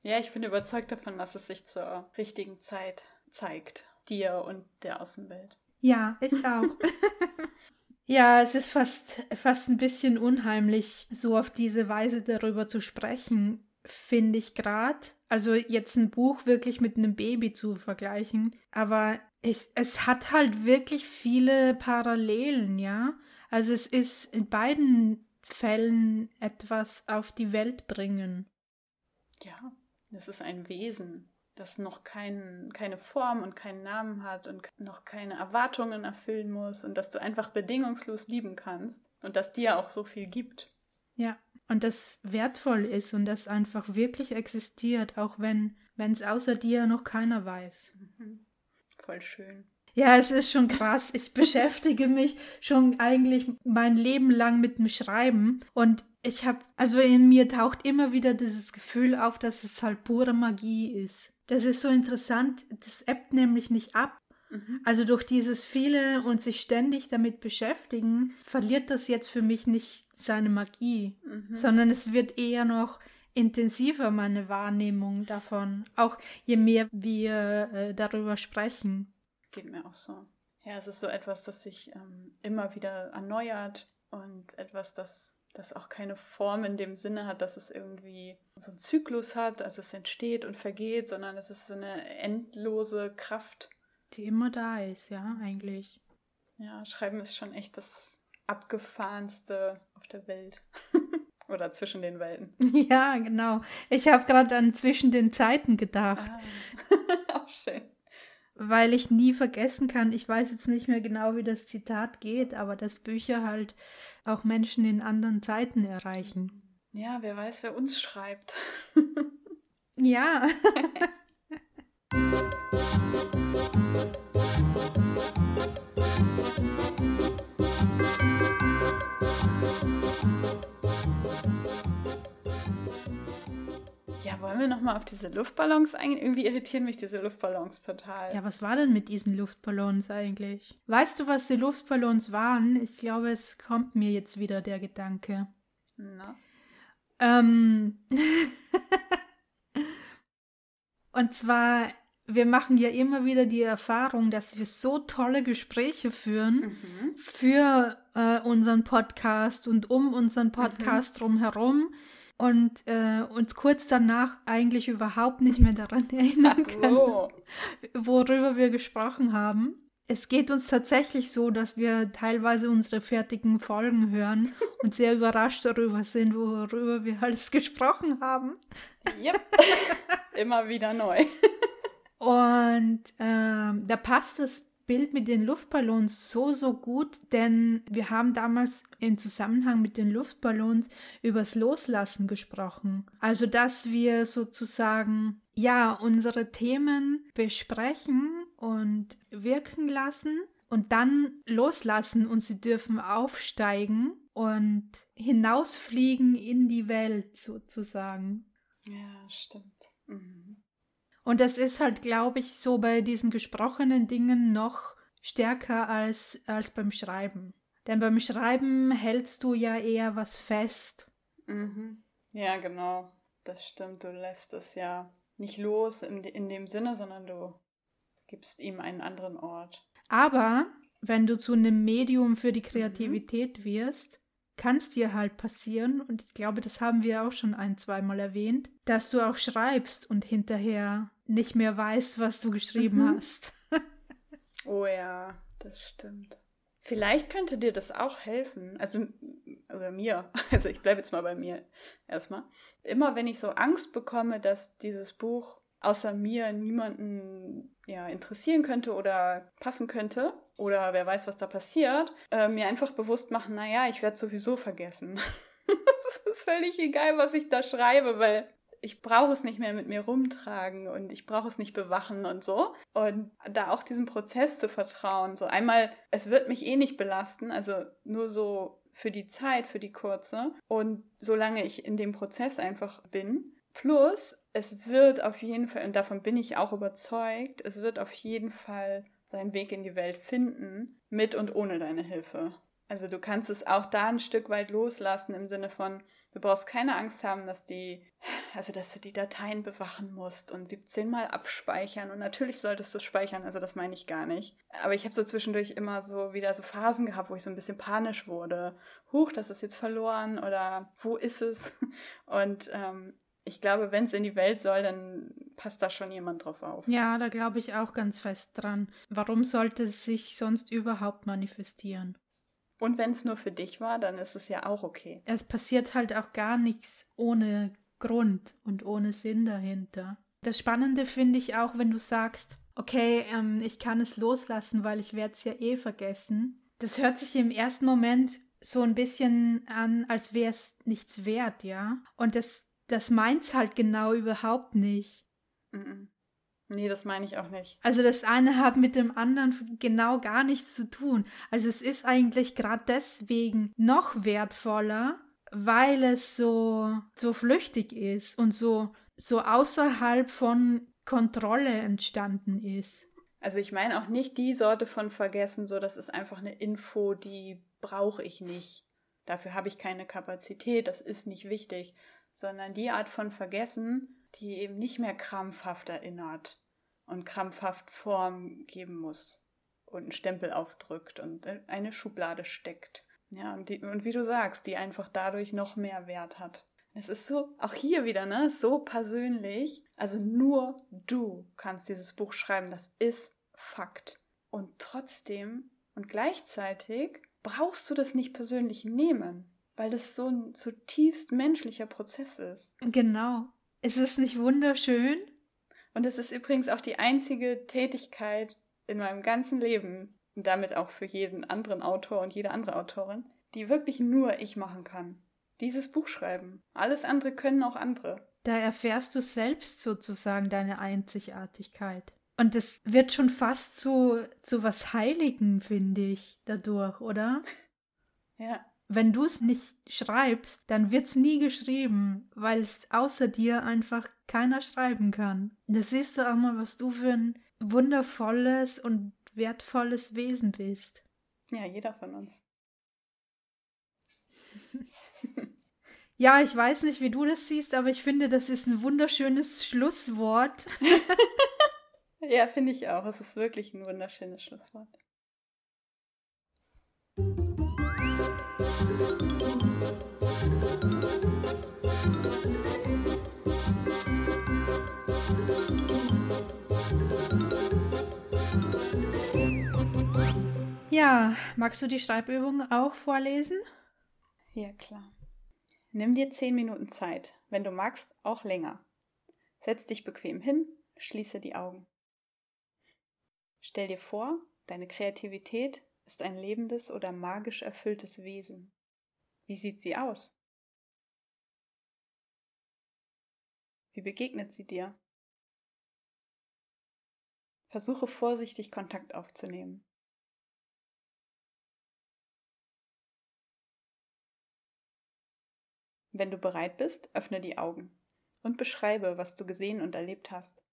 ja, ich bin überzeugt davon, dass es sich zur richtigen Zeit zeigt, dir und der Außenwelt. Ja, ich auch. ja, es ist fast, fast ein bisschen unheimlich, so auf diese Weise darüber zu sprechen, finde ich gerade. Also jetzt ein Buch wirklich mit einem Baby zu vergleichen. Aber ich, es hat halt wirklich viele Parallelen, ja. Also es ist in beiden Fällen etwas auf die Welt bringen. Ja, das ist ein Wesen, das noch kein, keine Form und keinen Namen hat und noch keine Erwartungen erfüllen muss und dass du einfach bedingungslos lieben kannst und dass dir auch so viel gibt. Ja, und das wertvoll ist und das einfach wirklich existiert, auch wenn wenn es außer dir noch keiner weiß. Mhm. Voll schön. Ja, es ist schon krass. Ich beschäftige mich schon eigentlich mein Leben lang mit dem Schreiben und ich habe, also in mir taucht immer wieder dieses Gefühl auf, dass es halt pure Magie ist. Das ist so interessant, das ebbt nämlich nicht ab. Mhm. Also durch dieses viele und sich ständig damit beschäftigen, verliert das jetzt für mich nicht seine Magie, Mhm. sondern es wird eher noch intensiver, meine Wahrnehmung davon. Auch je mehr wir äh, darüber sprechen. Geht mir auch so. Ja, es ist so etwas, das sich ähm, immer wieder erneuert und etwas, das, das auch keine Form in dem Sinne hat, dass es irgendwie so einen Zyklus hat, also es entsteht und vergeht, sondern es ist so eine endlose Kraft. Die immer da ist, ja, eigentlich. Ja, Schreiben ist schon echt das abgefahrenste auf der Welt. Oder zwischen den Welten. Ja, genau. Ich habe gerade an zwischen den Zeiten gedacht, Ah. auch schön. Weil ich nie vergessen kann, ich weiß jetzt nicht mehr genau, wie das Zitat geht, aber dass Bücher halt auch Menschen in anderen Zeiten erreichen. Ja, wer weiß, wer uns schreibt. Ja. Ja, wollen wir nochmal auf diese Luftballons eingehen? Irgendwie irritieren mich diese Luftballons total. Ja, was war denn mit diesen Luftballons eigentlich? Weißt du, was die Luftballons waren? Ich glaube, es kommt mir jetzt wieder der Gedanke. Na? Ähm Und zwar, wir machen ja immer wieder die Erfahrung, dass wir so tolle Gespräche führen Mhm. für äh, unseren Podcast und um unseren Podcast drumherum und äh, uns kurz danach eigentlich überhaupt nicht mehr daran erinnern können, so. worüber wir gesprochen haben. es geht uns tatsächlich so, dass wir teilweise unsere fertigen Folgen hören und sehr überrascht darüber sind, worüber wir alles gesprochen haben. Yep. Immer wieder neu. Und ähm, da passt das Bild mit den Luftballons so, so gut, denn wir haben damals im Zusammenhang mit den Luftballons übers Loslassen gesprochen. Also, dass wir sozusagen, ja, unsere Themen besprechen und wirken lassen und dann loslassen und sie dürfen aufsteigen und hinausfliegen in die Welt sozusagen. Ja, stimmt. Mhm. Und das ist halt, glaube ich, so bei diesen gesprochenen Dingen noch stärker als, als beim Schreiben. Denn beim Schreiben hältst du ja eher was fest. Mhm. Ja, genau. Das stimmt. Du lässt es ja nicht los in, in dem Sinne, sondern du gibst ihm einen anderen Ort. Aber wenn du zu einem Medium für die Kreativität mhm. wirst, kann es dir halt passieren, und ich glaube, das haben wir auch schon ein, zweimal erwähnt, dass du auch schreibst und hinterher nicht mehr weißt, was du geschrieben mhm. hast. oh ja, das stimmt. Vielleicht könnte dir das auch helfen. Also, oder mir. Also ich bleibe jetzt mal bei mir erstmal. Immer wenn ich so Angst bekomme, dass dieses Buch außer mir niemanden ja, interessieren könnte oder passen könnte, oder wer weiß, was da passiert, äh, mir einfach bewusst machen, naja, ich werde sowieso vergessen. Es ist völlig egal, was ich da schreibe, weil ich brauche es nicht mehr mit mir rumtragen und ich brauche es nicht bewachen und so. Und da auch diesem Prozess zu vertrauen. So einmal, es wird mich eh nicht belasten, also nur so für die Zeit, für die kurze. Und solange ich in dem Prozess einfach bin. Plus, es wird auf jeden Fall, und davon bin ich auch überzeugt, es wird auf jeden Fall seinen Weg in die Welt finden, mit und ohne deine Hilfe. Also du kannst es auch da ein Stück weit loslassen im Sinne von, du brauchst keine Angst haben, dass die, also dass du die Dateien bewachen musst und 17 Mal abspeichern. Und natürlich solltest du speichern, also das meine ich gar nicht. Aber ich habe so zwischendurch immer so wieder so Phasen gehabt, wo ich so ein bisschen panisch wurde. Huch, das ist jetzt verloren oder wo ist es? Und ähm, ich glaube, wenn es in die Welt soll, dann passt da schon jemand drauf auf. Ja, da glaube ich auch ganz fest dran. Warum sollte es sich sonst überhaupt manifestieren? Und wenn es nur für dich war, dann ist es ja auch okay. Es passiert halt auch gar nichts ohne Grund und ohne Sinn dahinter. Das Spannende finde ich auch, wenn du sagst, okay, ähm, ich kann es loslassen, weil ich werde es ja eh vergessen. Das hört sich im ersten Moment so ein bisschen an, als wäre es nichts wert, ja. Und das das meint's halt genau überhaupt nicht. Nee, das meine ich auch nicht. Also das eine hat mit dem anderen genau gar nichts zu tun. Also es ist eigentlich gerade deswegen noch wertvoller, weil es so so flüchtig ist und so so außerhalb von Kontrolle entstanden ist. Also ich meine auch nicht die Sorte von vergessen, so das ist einfach eine Info, die brauche ich nicht. Dafür habe ich keine Kapazität, das ist nicht wichtig, sondern die Art von Vergessen, die eben nicht mehr krampfhaft erinnert und krampfhaft Form geben muss und einen Stempel aufdrückt und eine Schublade steckt. Ja, und, die, und wie du sagst, die einfach dadurch noch mehr Wert hat. Es ist so, auch hier wieder, ne, so persönlich. Also nur du kannst dieses Buch schreiben, das ist Fakt. Und trotzdem und gleichzeitig brauchst du das nicht persönlich nehmen weil das so ein zutiefst menschlicher Prozess ist. Genau. Ist es nicht wunderschön? Und es ist übrigens auch die einzige Tätigkeit in meinem ganzen Leben und damit auch für jeden anderen Autor und jede andere Autorin, die wirklich nur ich machen kann. Dieses Buch schreiben. Alles andere können auch andere. Da erfährst du selbst sozusagen deine Einzigartigkeit. Und es wird schon fast zu, zu was Heiligen, finde ich, dadurch, oder? Ja, wenn du es nicht schreibst, dann wird es nie geschrieben, weil es außer dir einfach keiner schreiben kann. Da siehst du auch mal, was du für ein wundervolles und wertvolles Wesen bist. Ja, jeder von uns. ja, ich weiß nicht, wie du das siehst, aber ich finde, das ist ein wunderschönes Schlusswort. ja, finde ich auch. Es ist wirklich ein wunderschönes Schlusswort. Ja, magst du die Schreibübung auch vorlesen? Ja, klar. Nimm dir zehn Minuten Zeit, wenn du magst, auch länger. Setz dich bequem hin, schließe die Augen. Stell dir vor, deine Kreativität ist ein lebendes oder magisch erfülltes Wesen. Wie sieht sie aus? Wie begegnet sie dir? Versuche vorsichtig Kontakt aufzunehmen. Wenn du bereit bist, öffne die Augen und beschreibe, was du gesehen und erlebt hast.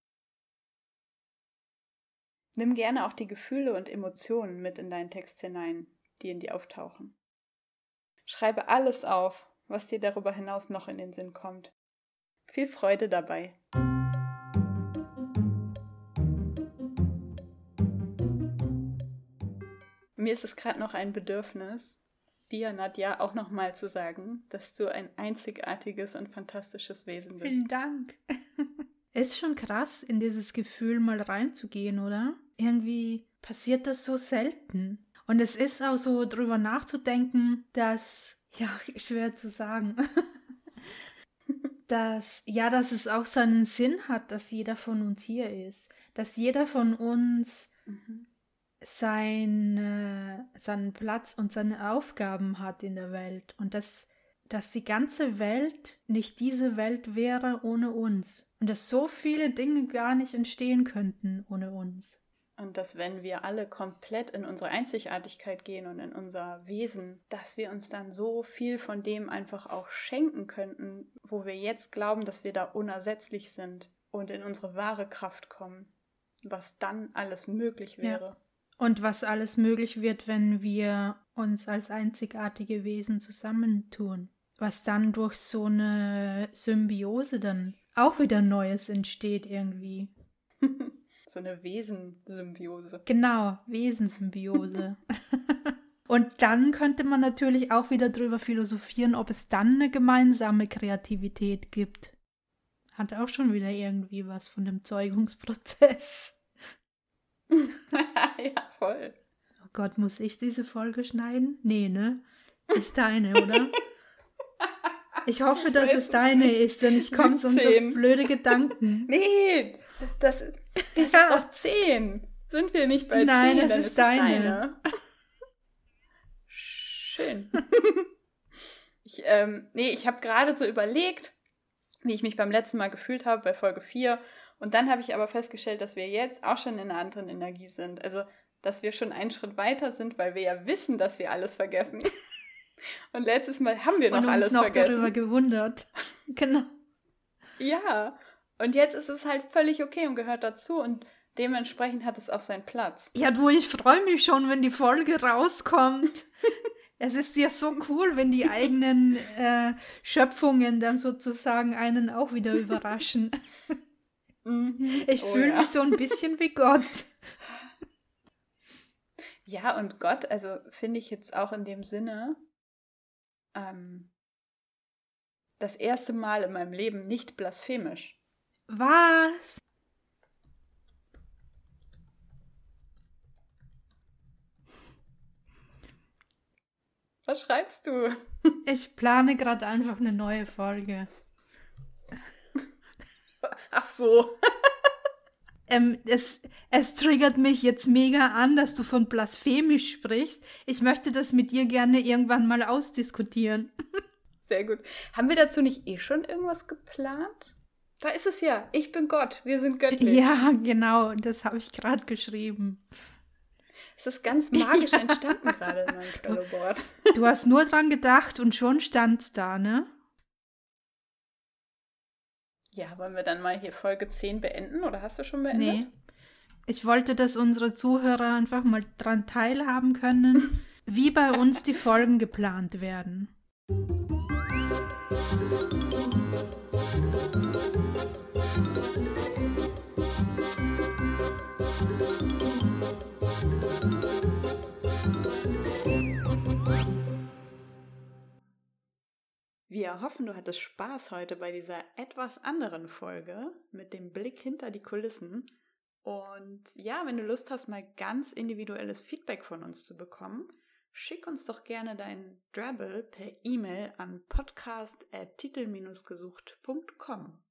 Nimm gerne auch die Gefühle und Emotionen mit in deinen Text hinein, die in dir auftauchen. Schreibe alles auf, was dir darüber hinaus noch in den Sinn kommt. Viel Freude dabei. Mir ist es gerade noch ein Bedürfnis, dir, Nadja, auch nochmal zu sagen, dass du ein einzigartiges und fantastisches Wesen bist. Vielen Dank. ist schon krass, in dieses Gefühl mal reinzugehen, oder? Irgendwie passiert das so selten. Und es ist auch so drüber nachzudenken, dass, ja, schwer zu sagen, dass, ja, dass es auch seinen Sinn hat, dass jeder von uns hier ist. Dass jeder von uns mhm sein, seinen Platz und seine Aufgaben hat in der Welt und dass, dass die ganze Welt nicht diese Welt wäre ohne uns und dass so viele Dinge gar nicht entstehen könnten ohne uns. Und dass wenn wir alle komplett in unsere Einzigartigkeit gehen und in unser Wesen, dass wir uns dann so viel von dem einfach auch schenken könnten, wo wir jetzt glauben, dass wir da unersetzlich sind und in unsere wahre Kraft kommen, was dann alles möglich wäre. Ja. Und was alles möglich wird, wenn wir uns als einzigartige Wesen zusammentun. Was dann durch so eine Symbiose dann auch wieder Neues entsteht irgendwie. so eine Wesensymbiose. Genau, Wesensymbiose. Und dann könnte man natürlich auch wieder drüber philosophieren, ob es dann eine gemeinsame Kreativität gibt. Hat auch schon wieder irgendwie was von dem Zeugungsprozess. ja, voll. Oh Gott, muss ich diese Folge schneiden? Nee, ne? Ist deine, oder? Ich hoffe, dass es deine ist, denn ich komme sonst auf blöde Gedanken. Nee, das, das ist doch 10. Sind wir nicht bei Nein, 10? Nein, es ist deine. deine. Schön. ich, ähm, nee, ich habe gerade so überlegt, wie ich mich beim letzten Mal gefühlt habe bei Folge 4 und dann habe ich aber festgestellt, dass wir jetzt auch schon in einer anderen Energie sind. Also, dass wir schon einen Schritt weiter sind, weil wir ja wissen, dass wir alles vergessen. Und letztes Mal haben wir noch Und uns alles noch vergessen. darüber gewundert. genau. Ja. Und jetzt ist es halt völlig okay und gehört dazu. Und dementsprechend hat es auch seinen Platz. Ja, du, ich freue mich schon, wenn die Folge rauskommt. es ist ja so cool, wenn die eigenen äh, Schöpfungen dann sozusagen einen auch wieder überraschen. Mhm. Ich oh, fühle ja. mich so ein bisschen wie Gott. Ja, und Gott, also finde ich jetzt auch in dem Sinne, ähm, das erste Mal in meinem Leben nicht blasphemisch. Was? Was schreibst du? Ich plane gerade einfach eine neue Folge. Ach so. ähm, es, es triggert mich jetzt mega an, dass du von blasphemisch sprichst. Ich möchte das mit dir gerne irgendwann mal ausdiskutieren. Sehr gut. Haben wir dazu nicht eh schon irgendwas geplant? Da ist es ja. Ich bin Gott. Wir sind göttlich. Ja, genau. Das habe ich gerade geschrieben. Es ist ganz magisch ja. entstanden gerade in meinem Trello-Board. Du hast nur dran gedacht und schon stand da, ne? Ja, wollen wir dann mal hier Folge 10 beenden oder hast du schon beendet? Nee. Ich wollte, dass unsere Zuhörer einfach mal dran teilhaben können, wie bei uns die Folgen geplant werden. Wir hoffen, du hattest Spaß heute bei dieser etwas anderen Folge mit dem Blick hinter die Kulissen Und ja, wenn du Lust hast, mal ganz individuelles Feedback von uns zu bekommen, schick uns doch gerne dein Drabble per E-Mail an podcast.titel-gesucht.com.